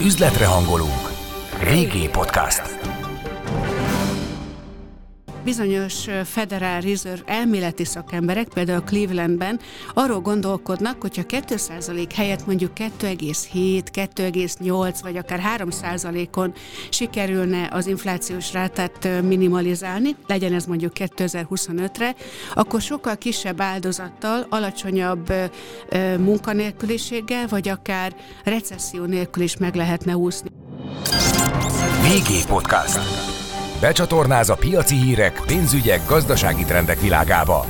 Üzletre hangolunk. Régi Podcast bizonyos Federal Reserve elméleti szakemberek, például Clevelandben arról gondolkodnak, hogyha 2% helyett mondjuk 2,7, 2,8 vagy akár 3%-on sikerülne az inflációs rátát minimalizálni, legyen ez mondjuk 2025-re, akkor sokkal kisebb áldozattal, alacsonyabb munkanélküliséggel, vagy akár recesszió nélkül is meg lehetne úszni. VG Podcast. Becsatornáz a piaci hírek, pénzügyek, gazdasági trendek világába.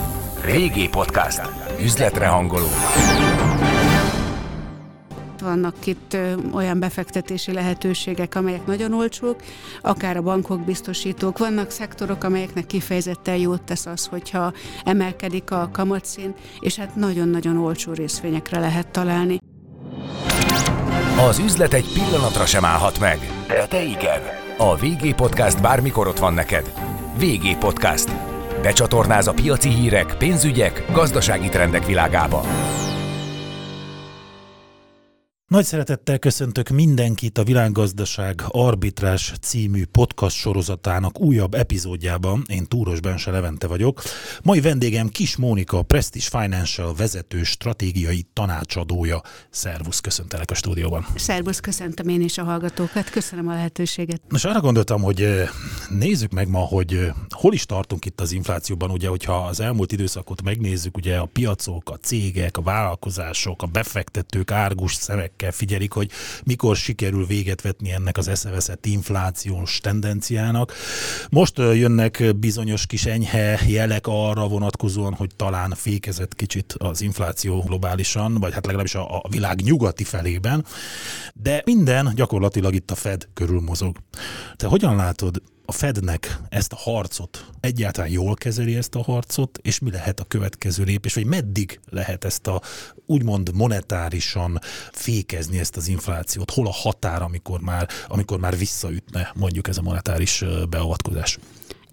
Régi Podcast. Üzletre hangoló. Vannak itt olyan befektetési lehetőségek, amelyek nagyon olcsók, akár a bankok, biztosítók. Vannak szektorok, amelyeknek kifejezetten jót tesz az, hogyha emelkedik a kamatszín, és hát nagyon-nagyon olcsó részvényekre lehet találni. Az üzlet egy pillanatra sem állhat meg, de te igen. A VG Podcast bármikor ott van neked. VG Podcast. Becsatornáz a piaci hírek, pénzügyek, gazdasági trendek világába. Nagy szeretettel köszöntök mindenkit a Világgazdaság Arbitrás című podcast sorozatának újabb epizódjában. Én Túros Bense Levente vagyok. Mai vendégem Kis Mónika, Prestige Financial vezető stratégiai tanácsadója. Szervusz, köszöntelek a stúdióban. Szervusz, köszöntöm én is a hallgatókat, köszönöm a lehetőséget. Most arra gondoltam, hogy eh, nézzük meg ma, hogy eh, hol is tartunk itt az inflációban, ugye, hogyha az elmúlt időszakot megnézzük, ugye a piacok, a cégek, a vállalkozások, a befektetők árgus szemekkel érdekekkel figyelik, hogy mikor sikerül véget vetni ennek az eszeveszett inflációs tendenciának. Most jönnek bizonyos kis enyhe jelek arra vonatkozóan, hogy talán fékezett kicsit az infláció globálisan, vagy hát legalábbis a, a világ nyugati felében, de minden gyakorlatilag itt a Fed körül mozog. Te hogyan látod, a Fednek ezt a harcot egyáltalán jól kezeli ezt a harcot, és mi lehet a következő lépés, vagy meddig lehet ezt a úgymond monetárisan fékezni ezt az inflációt? Hol a határ, amikor már, amikor már visszaütne mondjuk ez a monetáris beavatkozás?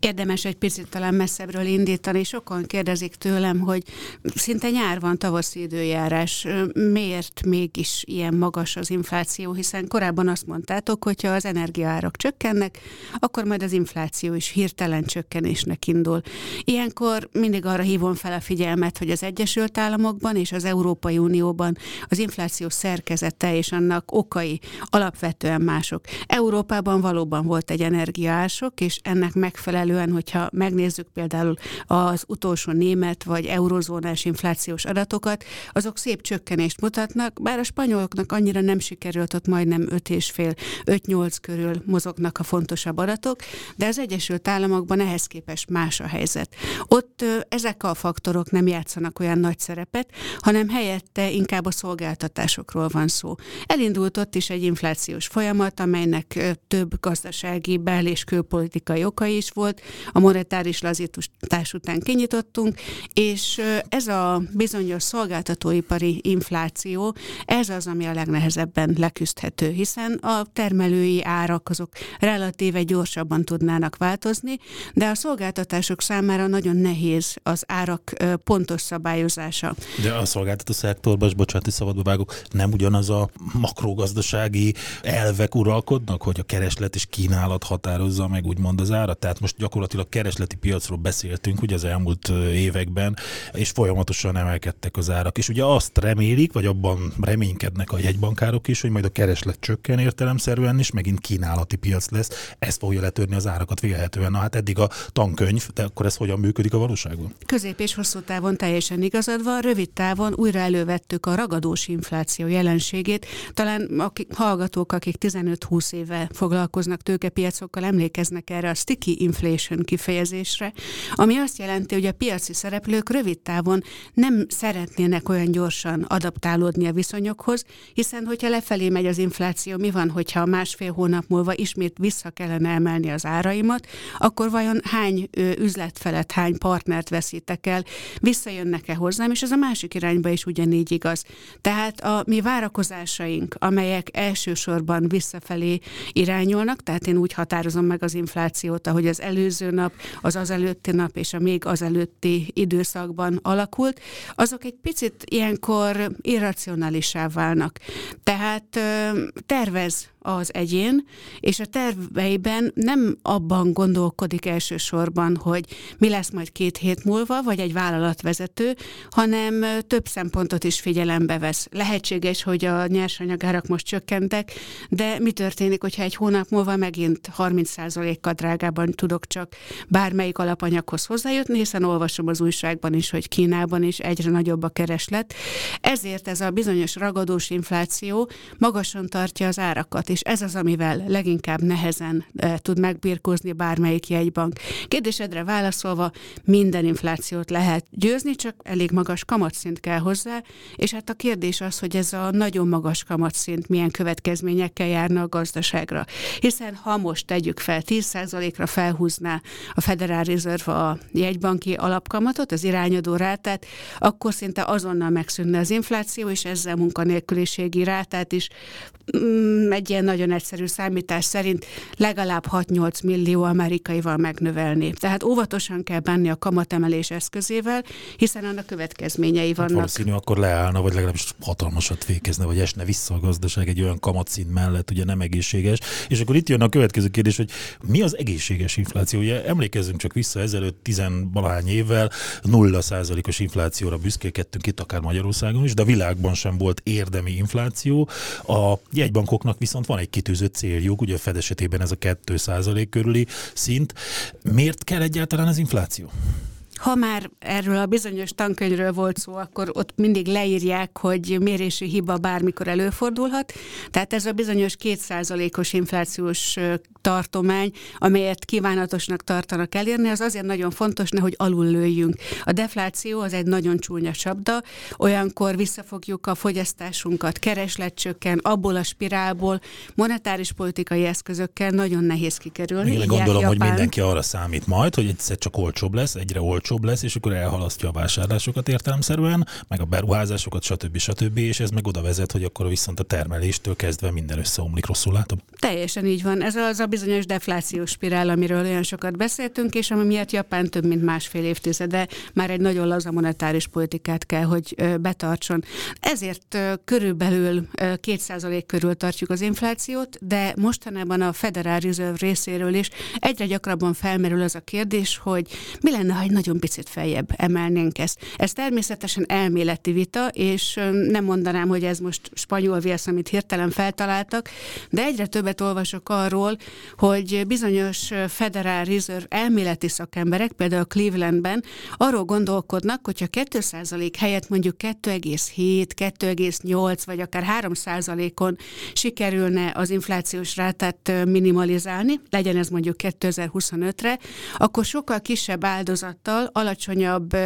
Érdemes egy picit talán messzebbről indítani. Sokan kérdezik tőlem, hogy szinte nyár van, tavaszi időjárás. Miért mégis ilyen magas az infláció? Hiszen korábban azt mondtátok, hogy ha az energiaárak csökkennek, akkor majd az infláció is hirtelen csökkenésnek indul. Ilyenkor mindig arra hívom fel a figyelmet, hogy az Egyesült Államokban és az Európai Unióban az infláció szerkezete és annak okai alapvetően mások. Európában valóban volt egy energiaások, és ennek megfelelő megfelelően, hogyha megnézzük például az utolsó német vagy eurozónás inflációs adatokat, azok szép csökkenést mutatnak, bár a spanyoloknak annyira nem sikerült, ott majdnem 5,5-5-8 körül mozognak a fontosabb adatok, de az Egyesült Államokban ehhez képest más a helyzet. Ott ezek a faktorok nem játszanak olyan nagy szerepet, hanem helyette inkább a szolgáltatásokról van szó. Elindult ott is egy inflációs folyamat, amelynek több gazdasági, bel- és külpolitikai okai is volt, a monetáris lazítás után kinyitottunk, és ez a bizonyos szolgáltatóipari infláció, ez az, ami a legnehezebben leküzdhető, hiszen a termelői árak azok relatíve gyorsabban tudnának változni, de a szolgáltatások számára nagyon nehéz az árak pontos szabályozása. De a szolgáltató szektorban, és bocsánat, szabadba vágok, nem ugyanaz a makrogazdasági elvek uralkodnak, hogy a kereslet és kínálat határozza meg úgymond az árat? Tehát most gyakorlatilag keresleti piacról beszéltünk ugye az elmúlt években, és folyamatosan emelkedtek az árak. És ugye azt remélik, vagy abban reménykednek a jegybankárok is, hogy majd a kereslet csökken értelemszerűen, és megint kínálati piac lesz. Ez fogja letörni az árakat vélhetően. Na hát eddig a tankönyv, de akkor ez hogyan működik a valóságban? Közép és hosszú távon teljesen igazad van, rövid távon újra elővettük a ragadós infláció jelenségét. Talán akik, hallgatók, akik 15-20 éve foglalkoznak tőkepiacokkal, emlékeznek erre a sticky inflation inflation kifejezésre, ami azt jelenti, hogy a piaci szereplők rövid távon nem szeretnének olyan gyorsan adaptálódni a viszonyokhoz, hiszen hogyha lefelé megy az infláció, mi van, hogyha másfél hónap múlva ismét vissza kellene emelni az áraimat, akkor vajon hány üzlet felett, hány partnert veszítek el, visszajönnek-e hozzám, és ez a másik irányba is ugyanígy igaz. Tehát a mi várakozásaink, amelyek elsősorban visszafelé irányulnak, tehát én úgy határozom meg az inflációt, ahogy az elő előző nap, az az előtti nap és a még az előtti időszakban alakult, azok egy picit ilyenkor irracionálisá válnak. Tehát tervez az egyén, és a terveiben nem abban gondolkodik elsősorban, hogy mi lesz majd két hét múlva, vagy egy vállalatvezető, hanem több szempontot is figyelembe vesz. Lehetséges, hogy a nyersanyagárak most csökkentek, de mi történik, hogyha egy hónap múlva megint 30%-kal drágában tudok csak bármelyik alapanyaghoz hozzájutni, hiszen olvasom az újságban is, hogy Kínában is egyre nagyobb a kereslet. Ezért ez a bizonyos ragadós infláció magasan tartja az árakat és ez az, amivel leginkább nehezen e, tud megbirkózni bármelyik jegybank. Kérdésedre válaszolva, minden inflációt lehet győzni, csak elég magas kamatszint kell hozzá, és hát a kérdés az, hogy ez a nagyon magas kamatszint milyen következményekkel járna a gazdaságra. Hiszen ha most tegyük fel, 10%-ra felhúzná a Federal Reserve a jegybanki alapkamatot, az irányadó rátát, akkor szinte azonnal megszűnne az infláció, és ezzel munkanélküliségi rátát is mm, egy ilyen ilyen nagyon egyszerű számítás szerint legalább 6-8 millió amerikaival megnövelni. Tehát óvatosan kell bánni a kamatemelés eszközével, hiszen annak következményei hát vannak. Hát valószínű akkor leállna, vagy legalábbis hatalmasat fékezne, vagy esne vissza a gazdaság egy olyan kamatszint mellett, ugye nem egészséges. És akkor itt jön a következő kérdés, hogy mi az egészséges infláció? Ugye emlékezzünk csak vissza ezelőtt tizenvalahány évvel nulla százalékos inflációra büszkélkedtünk itt akár Magyarországon is, de a világban sem volt érdemi infláció. A jegybankoknak viszont van egy kitűzött céljuk, ugye a Fed esetében ez a 2% körüli szint. Miért kell egyáltalán az infláció? Ha már erről a bizonyos tankönyvről volt szó, akkor ott mindig leírják, hogy mérési hiba bármikor előfordulhat. Tehát ez a bizonyos kétszázalékos inflációs tartomány, amelyet kívánatosnak tartanak elérni, az azért nagyon fontos, nehogy alul lőjünk. A defláció az egy nagyon csúnya csapda, olyankor visszafogjuk a fogyasztásunkat, kereslet csökken, abból a spirálból monetáris politikai eszközökkel nagyon nehéz kikerülni. Én gondolom, Japán. hogy mindenki arra számít majd, hogy egyszer csak olcsóbb lesz, egyre olcsóbb lesz, és akkor elhalasztja a vásárlásokat értelemszerűen, meg a beruházásokat, stb. stb. És ez meg oda vezet, hogy akkor viszont a termeléstől kezdve minden összeomlik, rosszul látom? Teljesen így van. Ez az a bizonyos deflációs spirál, amiről olyan sokat beszéltünk, és ami miatt Japán több mint másfél évtizede már egy nagyon laza monetáris politikát kell, hogy betartson. Ezért körülbelül 2% körül tartjuk az inflációt, de mostanában a Federal Reserve részéről is egyre gyakrabban felmerül az a kérdés, hogy mi lenne, ha egy nagyon picit feljebb emelnénk ezt. Ez természetesen elméleti vita, és nem mondanám, hogy ez most spanyol viasz, amit hirtelen feltaláltak, de egyre többet olvasok arról, hogy bizonyos Federal Reserve elméleti szakemberek, például Clevelandben arról gondolkodnak, hogyha 2% helyett mondjuk 2,7, 2,8 vagy akár 3%-on sikerülne az inflációs rátát minimalizálni, legyen ez mondjuk 2025-re, akkor sokkal kisebb áldozattal, alacsonyabb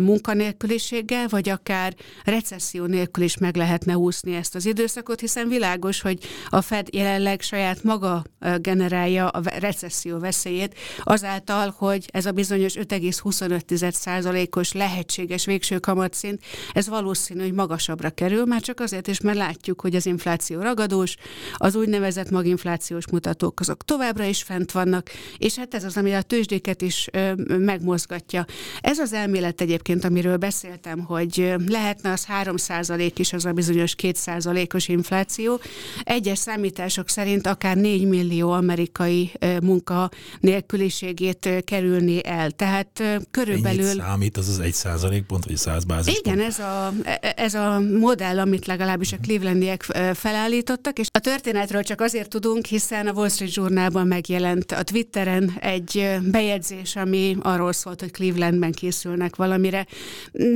munkanélküliséggel, vagy akár recesszió nélkül is meg lehetne úszni ezt az időszakot, hiszen világos, hogy a Fed jelenleg saját maga generálja a recesszió veszélyét, azáltal, hogy ez a bizonyos 5,25%-os lehetséges végső kamatszint, ez valószínű, hogy magasabbra kerül, már csak azért is, mert látjuk, hogy az infláció ragadós, az úgynevezett maginflációs mutatók azok továbbra is fent vannak, és hát ez az, ami a tőzsdéket is megmozgatja. Ez az elmélet egyébként, amiről beszéltem, hogy lehetne az 3% is az a bizonyos 2%-os infláció. Egyes számítások szerint akár 4 millió amerikai munka nélküliségét kerülni el. Tehát körülbelül... Ennyit számít az az 1 százalék pont, vagy 100 bázis Igen, ez a, ez a modell, amit legalábbis a Clevelandiek felállítottak, és a történetről csak azért tudunk, hiszen a Wall Street Journalban megjelent a Twitteren egy bejegyzés, ami arról szólt, hogy Clevelandben készülnek valamire.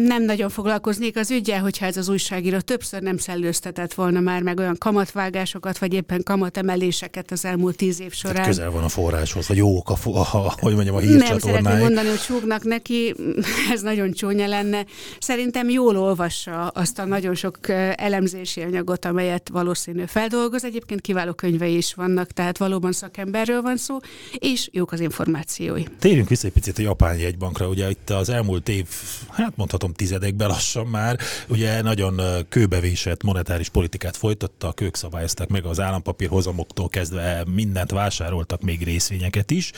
Nem nagyon foglalkoznék az ügyel, hogyha ez az újságíró többször nem szellőztetett volna már meg olyan kamatvágásokat, vagy éppen kamatemeléseket az elmúlt tíz év során. Tehát közel van a forráshoz, vagy jók a, a, a hogy mondjam, a hírcsatornái. Nem szeretném mondani, hogy súgnak neki, ez nagyon csúnya lenne. Szerintem jól olvassa azt a nagyon sok elemzési anyagot, amelyet valószínű feldolgoz. Egyébként kiváló könyvei is vannak, tehát valóban szakemberről van szó, és jók az információi. Térjünk vissza egy picit a japán jegybankra. Ugye itt az elmúlt év, hát mondhatom tizedekben lassan már, ugye nagyon kőbevésett monetáris politikát folytattak, ők szabályozták meg az állampapírhozamoktól kezdve mindent vásároltak, még részvényeket is.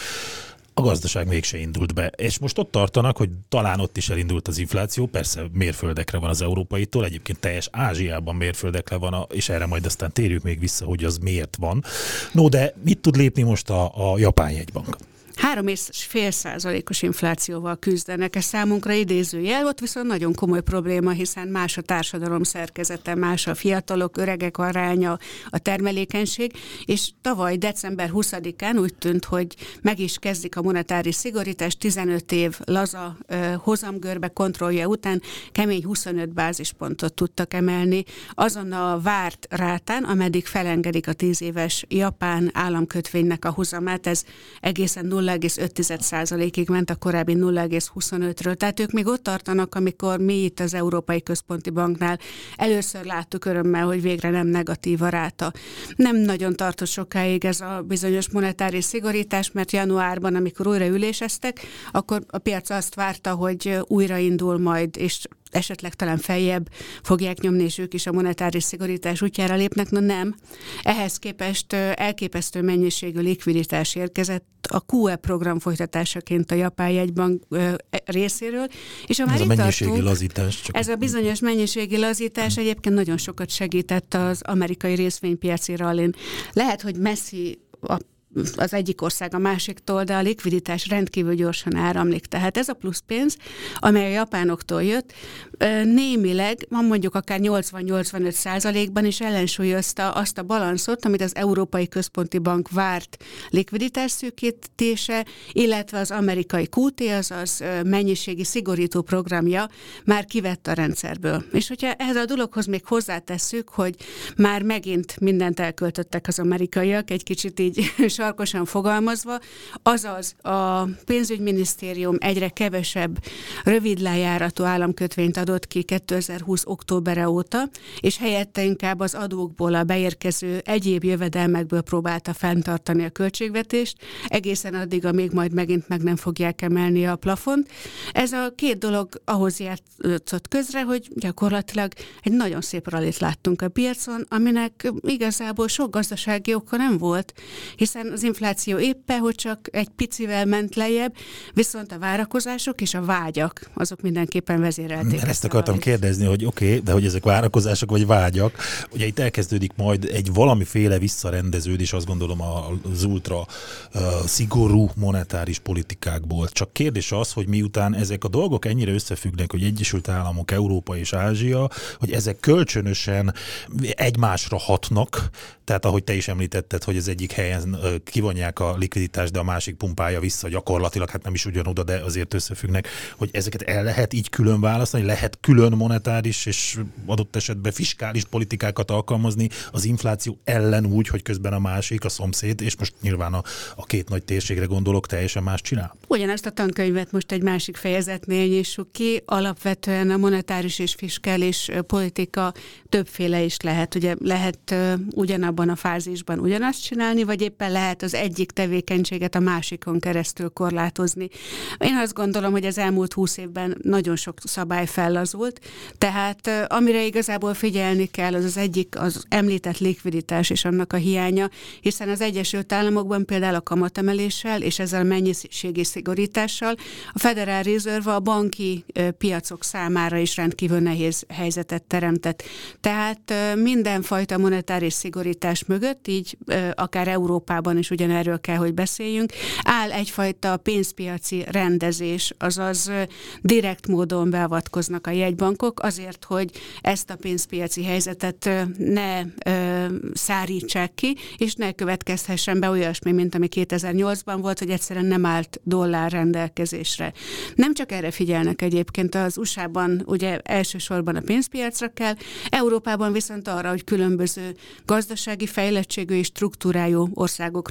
a gazdaság mégse indult be. És most ott tartanak, hogy talán ott is elindult az infláció, persze mérföldekre van az európaitól, egyébként teljes Ázsiában mérföldekre van, a, és erre majd aztán térjük még vissza, hogy az miért van. No, de mit tud lépni most a, a japán jegybank? Három és fél százalékos inflációval küzdenek. Ez számunkra idézőjel, ott viszont nagyon komoly probléma, hiszen más a társadalom szerkezete, más a fiatalok, öregek aránya, a termelékenység, és tavaly december 20-án úgy tűnt, hogy meg is kezdik a monetáris szigorítás, 15 év laza hozamgörbe kontrollja után kemény 25 bázispontot tudtak emelni, azon a várt rátán, ameddig felengedik a 10 éves japán államkötvénynek a hozamát, ez egészen 0 0,5%-ig ment a korábbi 0,25-ről. Tehát ők még ott tartanak, amikor mi itt az Európai Központi Banknál először láttuk örömmel, hogy végre nem negatív a ráta. Nem nagyon tartott sokáig ez a bizonyos monetáris szigorítás, mert januárban, amikor újra üléseztek, akkor a piac azt várta, hogy újraindul majd, és esetleg talán feljebb fogják nyomni, és ők is a monetáris szigorítás útjára lépnek. No nem. Ehhez képest elképesztő mennyiségű likviditás érkezett a QE program folytatásaként a Japán jegybank részéről. És a már ez a mennyiségi tartunk, lazítás. Csak ez a bizonyos mennyiségi lazítás egyébként nagyon sokat segített az amerikai részvénypiaci rallin. Lehet, hogy messzi a az egyik ország a másiktól, de a likviditás rendkívül gyorsan áramlik. Tehát ez a plusz pénz, amely a japánoktól jött, némileg, van mondjuk akár 80-85 százalékban is ellensúlyozta azt a balanszot, amit az Európai Központi Bank várt likviditás szűkítése, illetve az amerikai QT, azaz mennyiségi szigorító programja már kivett a rendszerből. És hogyha ehhez a dologhoz még hozzátesszük, hogy már megint mindent elköltöttek az amerikaiak, egy kicsit így sarkosan fogalmazva, azaz a pénzügyminisztérium egyre kevesebb rövid lejáratú államkötvényt adott ki 2020. októbere óta, és helyette inkább az adókból, a beérkező egyéb jövedelmekből próbálta fenntartani a költségvetést, egészen addig, amíg majd megint meg nem fogják emelni a plafont. Ez a két dolog ahhoz játszott közre, hogy gyakorlatilag egy nagyon szép ralit láttunk a piacon, aminek igazából sok gazdasági oka nem volt, hiszen az infláció éppen, hogy csak egy picivel ment lejjebb, viszont a várakozások és a vágyak, azok mindenképpen vezérelték. Ezt akartam kérdezni, hogy oké, okay, de hogy ezek várakozások vagy vágyak. Ugye itt elkezdődik majd egy valamiféle visszarendeződés, azt gondolom az ultra uh, szigorú monetáris politikákból. Csak kérdés az, hogy miután ezek a dolgok ennyire összefüggnek, hogy Egyesült Államok, Európa és Ázsia, hogy ezek kölcsönösen egymásra hatnak, tehát ahogy te is említetted, hogy az egyik helyen kivonják a likviditást, de a másik pumpálja vissza gyakorlatilag, hát nem is ugyanoda, de azért összefüggnek, hogy ezeket el lehet így külön választani, lehet külön monetáris és adott esetben fiskális politikákat alkalmazni az infláció ellen úgy, hogy közben a másik, a szomszéd, és most nyilván a, a két nagy térségre gondolok, teljesen más csinál. Ugyanezt a tankönyvet most egy másik fejezetnél nyissuk ki, alapvetően a monetáris és fiskális politika többféle is lehet. Ugye lehet ugyanabban a fázisban ugyanazt csinálni, vagy éppen lehet az egyik tevékenységet a másikon keresztül korlátozni. Én azt gondolom, hogy az elmúlt húsz évben nagyon sok szabály fellazult, tehát amire igazából figyelni kell, az az egyik az említett likviditás és annak a hiánya, hiszen az Egyesült Államokban például a kamatemeléssel és ezzel mennyiségi szigorítással a Federal Reserve a banki piacok számára is rendkívül nehéz helyzetet teremtett. Tehát mindenfajta monetáris szigorítás mögött, így akár Európában is ugyanerről kell, hogy beszéljünk, áll egyfajta pénzpiaci rendezés, azaz direkt módon beavatkoznak a jegybankok azért, hogy ezt a pénzpiaci helyzetet ne ö, szárítsák ki, és ne következhessen be olyasmi, mint ami 2008-ban volt, hogy egyszerűen nem állt dollár rendelkezésre. Nem csak erre figyelnek egyébként, az USA-ban ugye elsősorban a pénzpiacra kell, Európában viszont arra, hogy különböző gazdasági fejlettségű és struktúrájú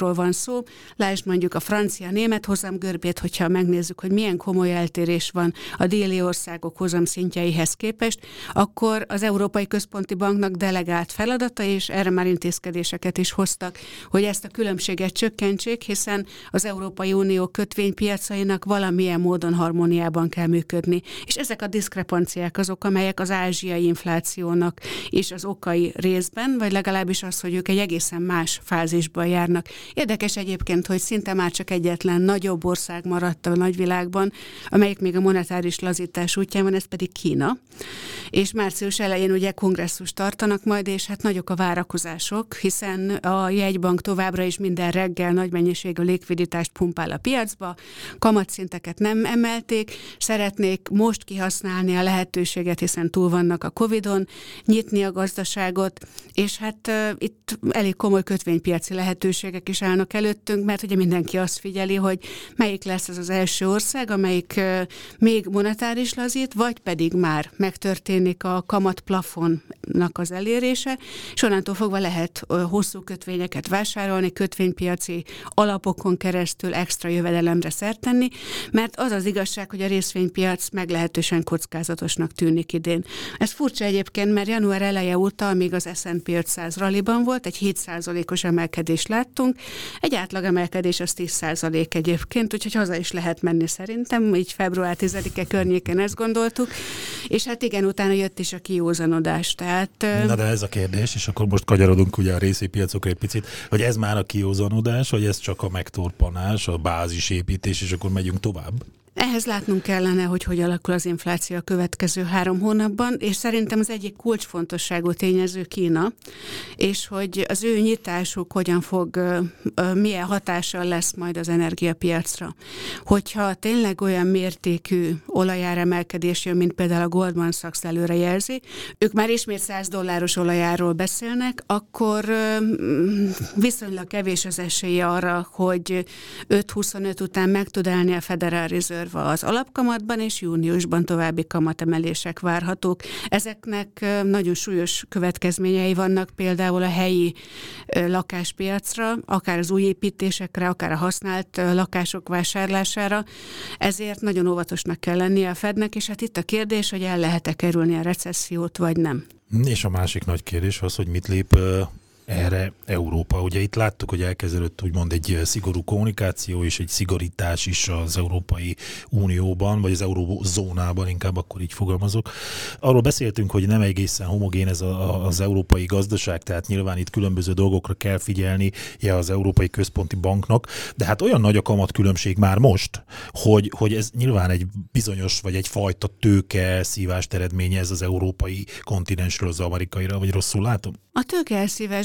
országokról van szó. Lásd mondjuk a francia-német hozamgörbét, hogyha megnézzük, hogy milyen komoly eltérés van a déli országok hozamszintjeihez képest, akkor az Európai Központi Banknak delegált feladata, és erre már intézkedéseket is hoztak, hogy ezt a különbséget csökkentsék, hiszen az Európai Unió kötvénypiacainak valamilyen módon harmóniában kell működni. És ezek a diszkrepanciák azok, amelyek az ázsiai inflációnak és az okai részben, vagy legalábbis az, hogy ők egy egészen más fázisban járnak. Érdekes egyébként, hogy szinte már csak egyetlen nagyobb ország maradt a nagyvilágban, amelyik még a monetáris lazítás útján van, ez pedig Kína. És március elején ugye kongresszus tartanak majd, és hát nagyok a várakozások, hiszen a jegybank továbbra is minden reggel nagy mennyiségű likviditást pumpál a piacba, kamatszinteket nem emelték, szeretnék most kihasználni a lehetőséget, hiszen túl vannak a Covid-on, nyitni a gazdaságot, és hát uh, itt elég komoly kötvénypiaci lehetőségek is állnak előttünk, mert ugye mindenki azt figyeli, hogy melyik lesz az az első ország, amelyik uh, még monetáris lazít, vagy pedig már megtörténik a kamat plafonnak az elérése, és onnantól fogva lehet hosszú kötvényeket vásárolni, kötvénypiaci alapokon keresztül extra jövedelemre szert tenni, mert az az igazság, hogy a részvénypiac meglehetősen kockázatosnak tűnik idén. Ez furcsa egyébként, mert január eleje óta, amíg az S&P 500 raliban volt, egy 7%-os emelkedést láttunk, egy átlag emelkedés az 10% egyébként, úgyhogy haza is lehet menni szerintem, így február 10-e környéken ezt gondoltuk, és hát igen, utána jött is a kiózanodás. Tehát, Na de ez a kérdés, és akkor most kagyarodunk ugye a részvénypiacokra egy picit, hogy ez már a kiózanodás, vagy ez csak a megtorpanás, a bázisépítés, és akkor megyünk tovább? Ehhez látnunk kellene, hogy hogy alakul az infláció a következő három hónapban, és szerintem az egyik kulcsfontosságú tényező Kína, és hogy az ő nyitásuk hogyan fog, milyen hatással lesz majd az energiapiacra. Hogyha tényleg olyan mértékű olajáremelkedés jön, mint például a Goldman Sachs előrejelzi, ők már ismét 100 dolláros olajáról beszélnek, akkor viszonylag kevés az esélye arra, hogy 5-25 után meg tud állni a Federal Reserve Reserve az alapkamatban, és júniusban további kamatemelések várhatók. Ezeknek nagyon súlyos következményei vannak például a helyi lakáspiacra, akár az új építésekre, akár a használt lakások vásárlására. Ezért nagyon óvatosnak kell lennie a Fednek, és hát itt a kérdés, hogy el lehet-e kerülni a recessziót, vagy nem. És a másik nagy kérdés az, hogy mit lép erre Európa. Ugye itt láttuk, hogy elkezdődött úgymond egy szigorú kommunikáció és egy szigorítás is az Európai Unióban, vagy az Eurózónában, inkább akkor így fogalmazok. Arról beszéltünk, hogy nem egészen homogén ez a, az európai gazdaság, tehát nyilván itt különböző dolgokra kell figyelni ja, az Európai Központi Banknak, de hát olyan nagy a kamatkülönbség már most, hogy, hogy ez nyilván egy bizonyos, vagy egyfajta tőke szívást eredményez az európai kontinensről az amerikaira, vagy rosszul látom? A tőke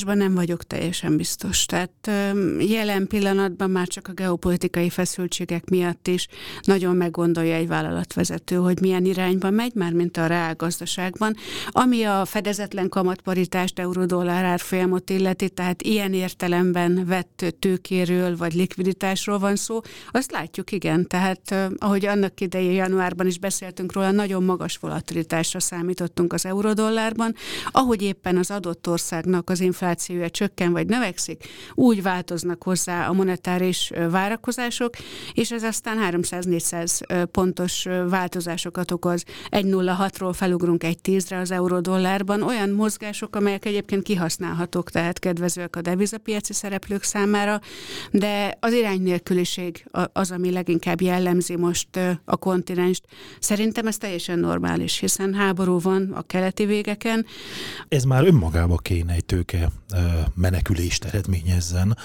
elszívásban nem vagyok teljesen biztos. Tehát jelen pillanatban már csak a geopolitikai feszültségek miatt is nagyon meggondolja egy vállalatvezető, hogy milyen irányba megy, már mint a reálgazdaságban. Ami a fedezetlen kamatparitást, euró-dollár árfolyamot illeti, tehát ilyen értelemben vett tőkéről vagy likviditásról van szó, azt látjuk, igen. Tehát ahogy annak idején januárban is beszéltünk róla, nagyon magas volatilitásra számítottunk az euró-dollárban, ahogy éppen az adott országnak az inflációja csökken vagy növekszik, úgy változnak hozzá a monetáris várakozások, és ez aztán 300-400 pontos változásokat okoz. 1,06-ról felugrunk egy 10-re az euró-dollárban. Olyan mozgások, amelyek egyébként kihasználhatók, tehát kedvezőek a devizapiaci szereplők számára, de az irány nélküliség az, ami leginkább jellemzi most a kontinenst. Szerintem ez teljesen normális, hiszen háború van a keleti végeken. Ez már önmagában kéne egy tőke menekülést eredményezzen,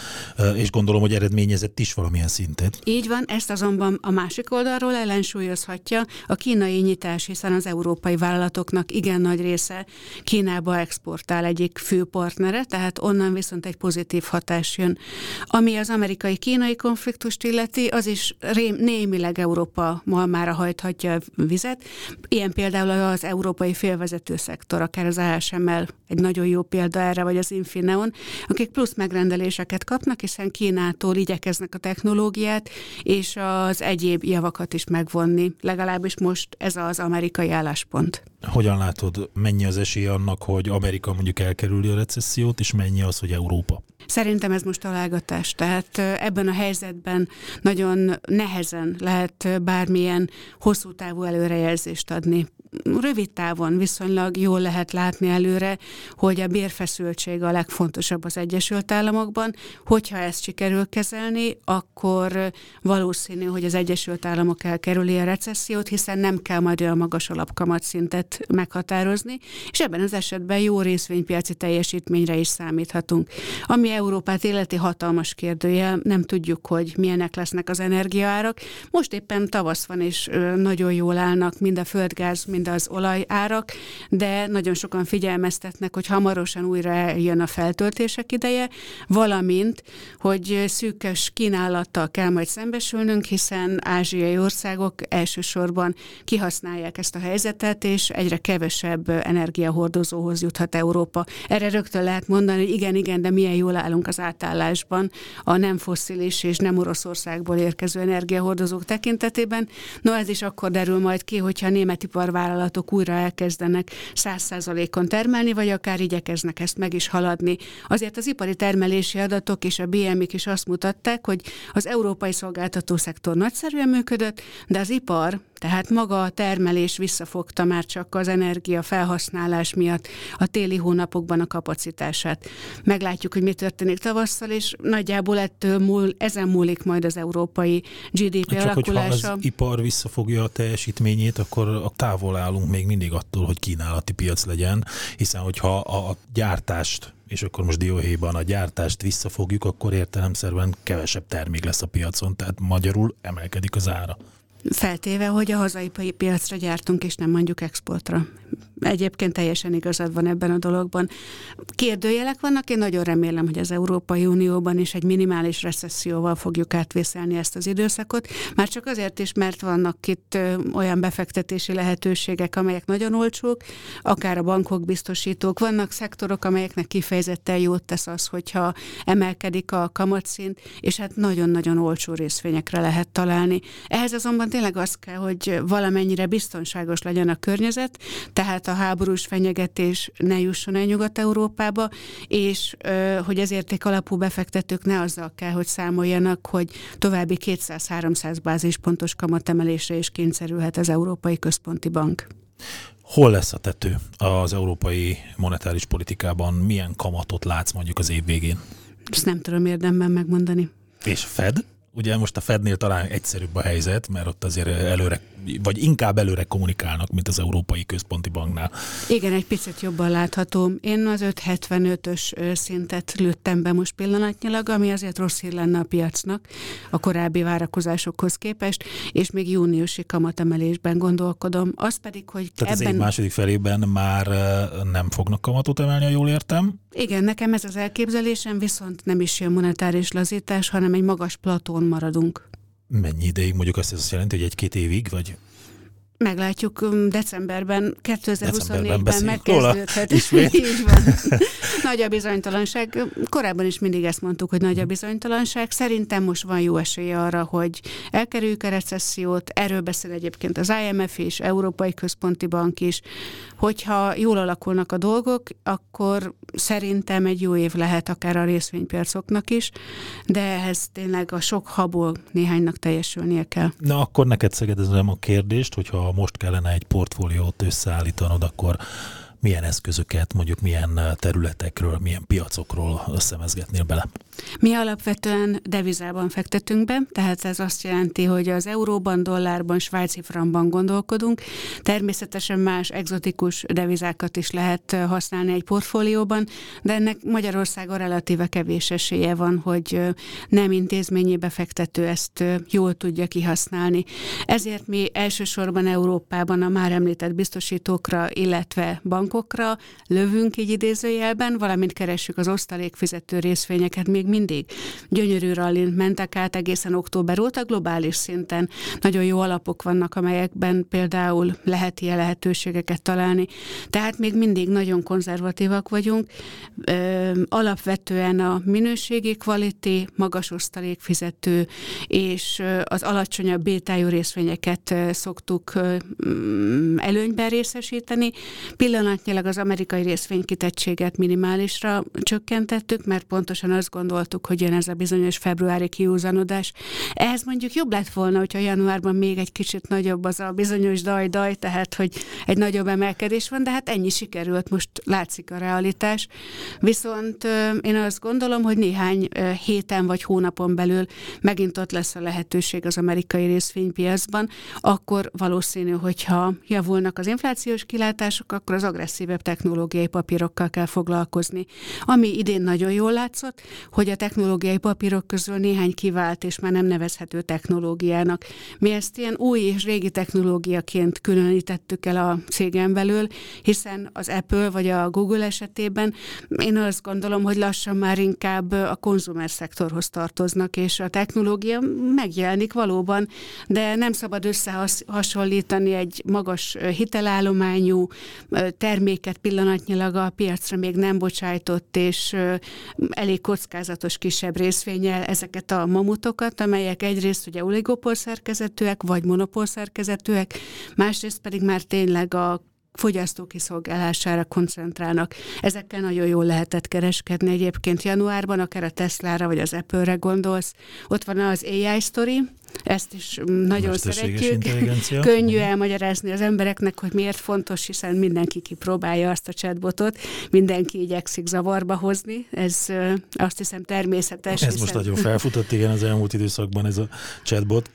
és gondolom, hogy eredményezett is valamilyen szintet. Így van, ezt azonban a másik oldalról ellensúlyozhatja a kínai nyitás, hiszen az európai vállalatoknak igen nagy része Kínába exportál egyik fő partnere, tehát onnan viszont egy pozitív hatás jön. Ami az amerikai-kínai konfliktust illeti, az is rém, némileg Európa malmára hajthatja a vizet. Ilyen például az európai félvezető szektor, akár az ASML egy nagyon jó példa erre, vagy az Infineon, akik plusz megrendeléseket kapnak, hiszen Kínától igyekeznek a technológiát és az egyéb javakat is megvonni. Legalábbis most ez az amerikai álláspont. Hogyan látod, mennyi az esély annak, hogy Amerika mondjuk elkerüli a recessziót, és mennyi az, hogy Európa? Szerintem ez most találgatás, tehát ebben a helyzetben nagyon nehezen lehet bármilyen hosszú távú előrejelzést adni rövid távon viszonylag jól lehet látni előre, hogy a bérfeszültség a legfontosabb az Egyesült Államokban. Hogyha ezt sikerül kezelni, akkor valószínű, hogy az Egyesült Államok elkerüli a recessziót, hiszen nem kell majd olyan magas alapkamatszintet meghatározni, és ebben az esetben jó részvénypiaci teljesítményre is számíthatunk. Ami Európát életi hatalmas kérdője, nem tudjuk, hogy milyenek lesznek az energiaárak. Most éppen tavasz van, és nagyon jól állnak mind a földgáz, mind az olajárak, de nagyon sokan figyelmeztetnek, hogy hamarosan újra jön a feltöltések ideje, valamint, hogy szűkös kínálattal kell majd szembesülnünk, hiszen ázsiai országok elsősorban kihasználják ezt a helyzetet, és egyre kevesebb energiahordozóhoz juthat Európa. Erre rögtön lehet mondani, hogy igen, igen, de milyen jól állunk az átállásban a nem fosszilis és nem Oroszországból érkező energiahordozók tekintetében. No, ez is akkor derül majd ki, hogyha a német iparvállalatok újra elkezdenek száz százalékon termelni, vagy akár igyekeznek ezt meg is haladni. Azért az ipari termelési adatok és a BMI-k is azt mutatták, hogy az európai szolgáltató szektor nagyszerűen működött, de az ipar, tehát maga a termelés visszafogta már csak az energia felhasználás miatt a téli hónapokban a kapacitását. Meglátjuk, hogy mi történik tavasszal, és nagyjából ettől múl, ezen múlik majd az európai GDP csak alakulása. Csak az ipar visszafogja a teljesítményét, akkor a távol állunk még mindig attól, hogy kínálati piac legyen, hiszen hogyha a gyártást és akkor most dióhéjban a gyártást visszafogjuk, akkor értelemszerűen kevesebb termék lesz a piacon, tehát magyarul emelkedik az ára. Feltéve, hogy a hazai piacra gyártunk, és nem mondjuk exportra. Egyébként teljesen igazad van ebben a dologban. Kérdőjelek vannak, én nagyon remélem, hogy az Európai Unióban is egy minimális recesszióval fogjuk átvészelni ezt az időszakot, már csak azért is, mert vannak itt olyan befektetési lehetőségek, amelyek nagyon olcsók, akár a bankok, biztosítók, vannak szektorok, amelyeknek kifejezetten jót tesz az, hogyha emelkedik a kamatszint, és hát nagyon-nagyon olcsó részvényekre lehet találni. Ehhez azonban tényleg az kell, hogy valamennyire biztonságos legyen a környezet, tehát a háborús fenyegetés ne jusson el Nyugat-Európába, és hogy az érték alapú befektetők ne azzal kell, hogy számoljanak, hogy további 200-300 bázispontos kamatemelésre is kényszerülhet az Európai Központi Bank. Hol lesz a tető az európai monetáris politikában? Milyen kamatot látsz mondjuk az év végén? Ezt nem tudom érdemben megmondani. És Fed? Ugye most a Fednél talán egyszerűbb a helyzet, mert ott azért előre, vagy inkább előre kommunikálnak, mint az Európai Központi Banknál. Igen, egy picit jobban látható. Én az 575-ös szintet lőttem be most pillanatnyilag, ami azért rossz hír lenne a piacnak a korábbi várakozásokhoz képest, és még júniusi kamatemelésben gondolkodom. Az pedig, hogy Tehát ebben... az év második felében már nem fognak kamatot emelni, ha jól értem? Igen, nekem ez az elképzelésem, viszont nem is jön monetáris lazítás, hanem egy magas platón maradunk. Mennyi ideig? Mondjuk azt, azt jelenti, hogy egy-két évig, vagy Meglátjuk um, decemberben, 2024-ben megkezdődhet. Így van. Nagy a bizonytalanság. Korábban is mindig ezt mondtuk, hogy nagy a bizonytalanság. Szerintem most van jó esélye arra, hogy elkerüljük a recessziót. Erről beszél egyébként az IMF is, Európai Központi Bank is. Hogyha jól alakulnak a dolgok, akkor szerintem egy jó év lehet akár a részvénypiacoknak is, de ehhez tényleg a sok habból néhánynak teljesülnie kell. Na akkor neked szegedezem a kérdést, hogyha most kellene egy portfóliót összeállítanod, akkor milyen eszközöket, mondjuk milyen területekről, milyen piacokról szemezgetnél bele? Mi alapvetően devizában fektetünk be, tehát ez azt jelenti, hogy az euróban, dollárban, svájci frankban gondolkodunk. Természetesen más egzotikus devizákat is lehet használni egy portfólióban, de ennek Magyarországon relatíve kevés esélye van, hogy nem intézményi befektető ezt jól tudja kihasználni. Ezért mi elsősorban Európában a már említett biztosítókra, illetve bankokra lövünk így idézőjelben, valamint keressük az osztalékfizető részvényeket még mindig. Gyönyörű rallin mentek át egészen október óta globális szinten. Nagyon jó alapok vannak, amelyekben például lehet ilyen lehetőségeket találni. Tehát még mindig nagyon konzervatívak vagyunk. Ö, alapvetően a minőségi quality, magas osztalékfizető és az alacsonyabb bétájú részvényeket szoktuk mm, előnyben részesíteni. Pillanatnyilag az amerikai részvénykitettséget minimálisra csökkentettük, mert pontosan azt gondolom, gondoltuk, hogy jön ez a bizonyos februári kiúzanodás. Ehhez mondjuk jobb lett volna, hogyha januárban még egy kicsit nagyobb az a bizonyos daj-daj, tehát hogy egy nagyobb emelkedés van, de hát ennyi sikerült, most látszik a realitás. Viszont én azt gondolom, hogy néhány héten vagy hónapon belül megint ott lesz a lehetőség az amerikai részvénypiacban, akkor valószínű, hogyha javulnak az inflációs kilátások, akkor az agresszívebb technológiai papírokkal kell foglalkozni. Ami idén nagyon jól látszott, hogy a technológiai papírok közül néhány kivált, és már nem nevezhető technológiának. Mi ezt ilyen új és régi technológiaként különítettük el a cégen belül, hiszen az Apple vagy a Google esetében én azt gondolom, hogy lassan már inkább a konzumer szektorhoz tartoznak, és a technológia megjelenik valóban, de nem szabad összehasonlítani egy magas hitelállományú terméket pillanatnyilag a piacra még nem bocsájtott, és elég kockázatos kisebb részvényel ezeket a mamutokat, amelyek egyrészt ugye oligopol szerkezetűek, vagy monopól szerkezetűek, másrészt pedig már tényleg a fogyasztó kiszolgálására koncentrálnak. Ezekkel nagyon jól lehetett kereskedni egyébként januárban, akár a Tesla-ra vagy az Apple-re gondolsz. Ott van az AI story, ezt is nagyon szeretjük. Könnyű elmagyarázni az embereknek, hogy miért fontos, hiszen mindenki kipróbálja azt a chatbotot, mindenki igyekszik zavarba hozni. Ez azt hiszem természetes. Ez hiszen... most nagyon felfutott, igen, az elmúlt időszakban ez a chatbot.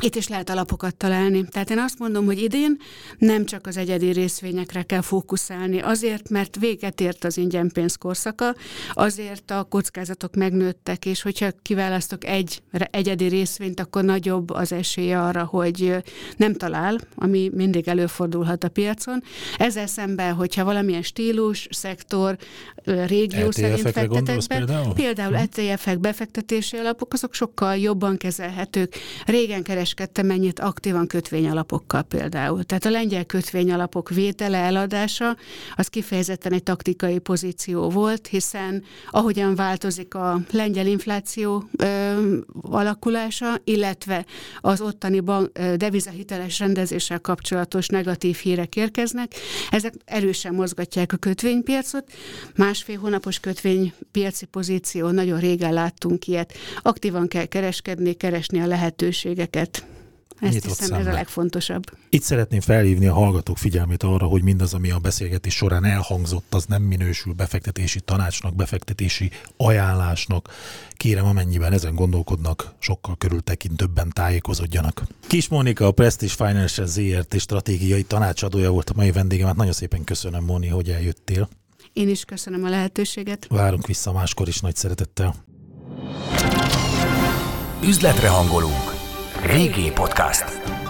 Itt is lehet alapokat találni. Tehát én azt mondom, hogy idén nem csak az egyedi részvényekre kell fókuszálni, azért, mert véget ért az ingyen pénz korszaka, azért a kockázatok megnőttek, és hogyha kiválasztok egy egyedi részvényt, akkor nagyobb az esélye arra, hogy nem talál, ami mindig előfordulhat a piacon. Ezzel szemben, hogyha valamilyen stílus, szektor, régió LTF szerint fektetek be, például, például ETF-ek, befektetési alapok, azok sokkal jobban kezelhetők. Régen keres kereskedtem mennyit aktívan kötvényalapokkal például. Tehát a lengyel kötvényalapok vétele, eladása, az kifejezetten egy taktikai pozíció volt, hiszen ahogyan változik a lengyel infláció ö, alakulása, illetve az ottani bank, ö, devizahiteles rendezéssel kapcsolatos negatív hírek érkeznek, ezek erősen mozgatják a kötvénypiacot. Másfél hónapos kötvénypiaci pozíció, nagyon régen láttunk ilyet. Aktívan kell kereskedni, keresni a lehetőségeket. Ezt hiszem, szembe. ez a legfontosabb. Itt szeretném felhívni a hallgatók figyelmét arra, hogy mindaz, ami a beszélgetés során elhangzott, az nem minősül befektetési tanácsnak, befektetési ajánlásnak. Kérem, amennyiben ezen gondolkodnak, sokkal körültekintőbben tájékozódjanak. Kis Monika, a Prestige Financial ZRT stratégiai tanácsadója volt a mai vendégem. Hát nagyon szépen köszönöm, Moni, hogy eljöttél. Én is köszönöm a lehetőséget. Várunk vissza máskor is nagy szeretettel. Üzletre hangolunk. Régi Podcast.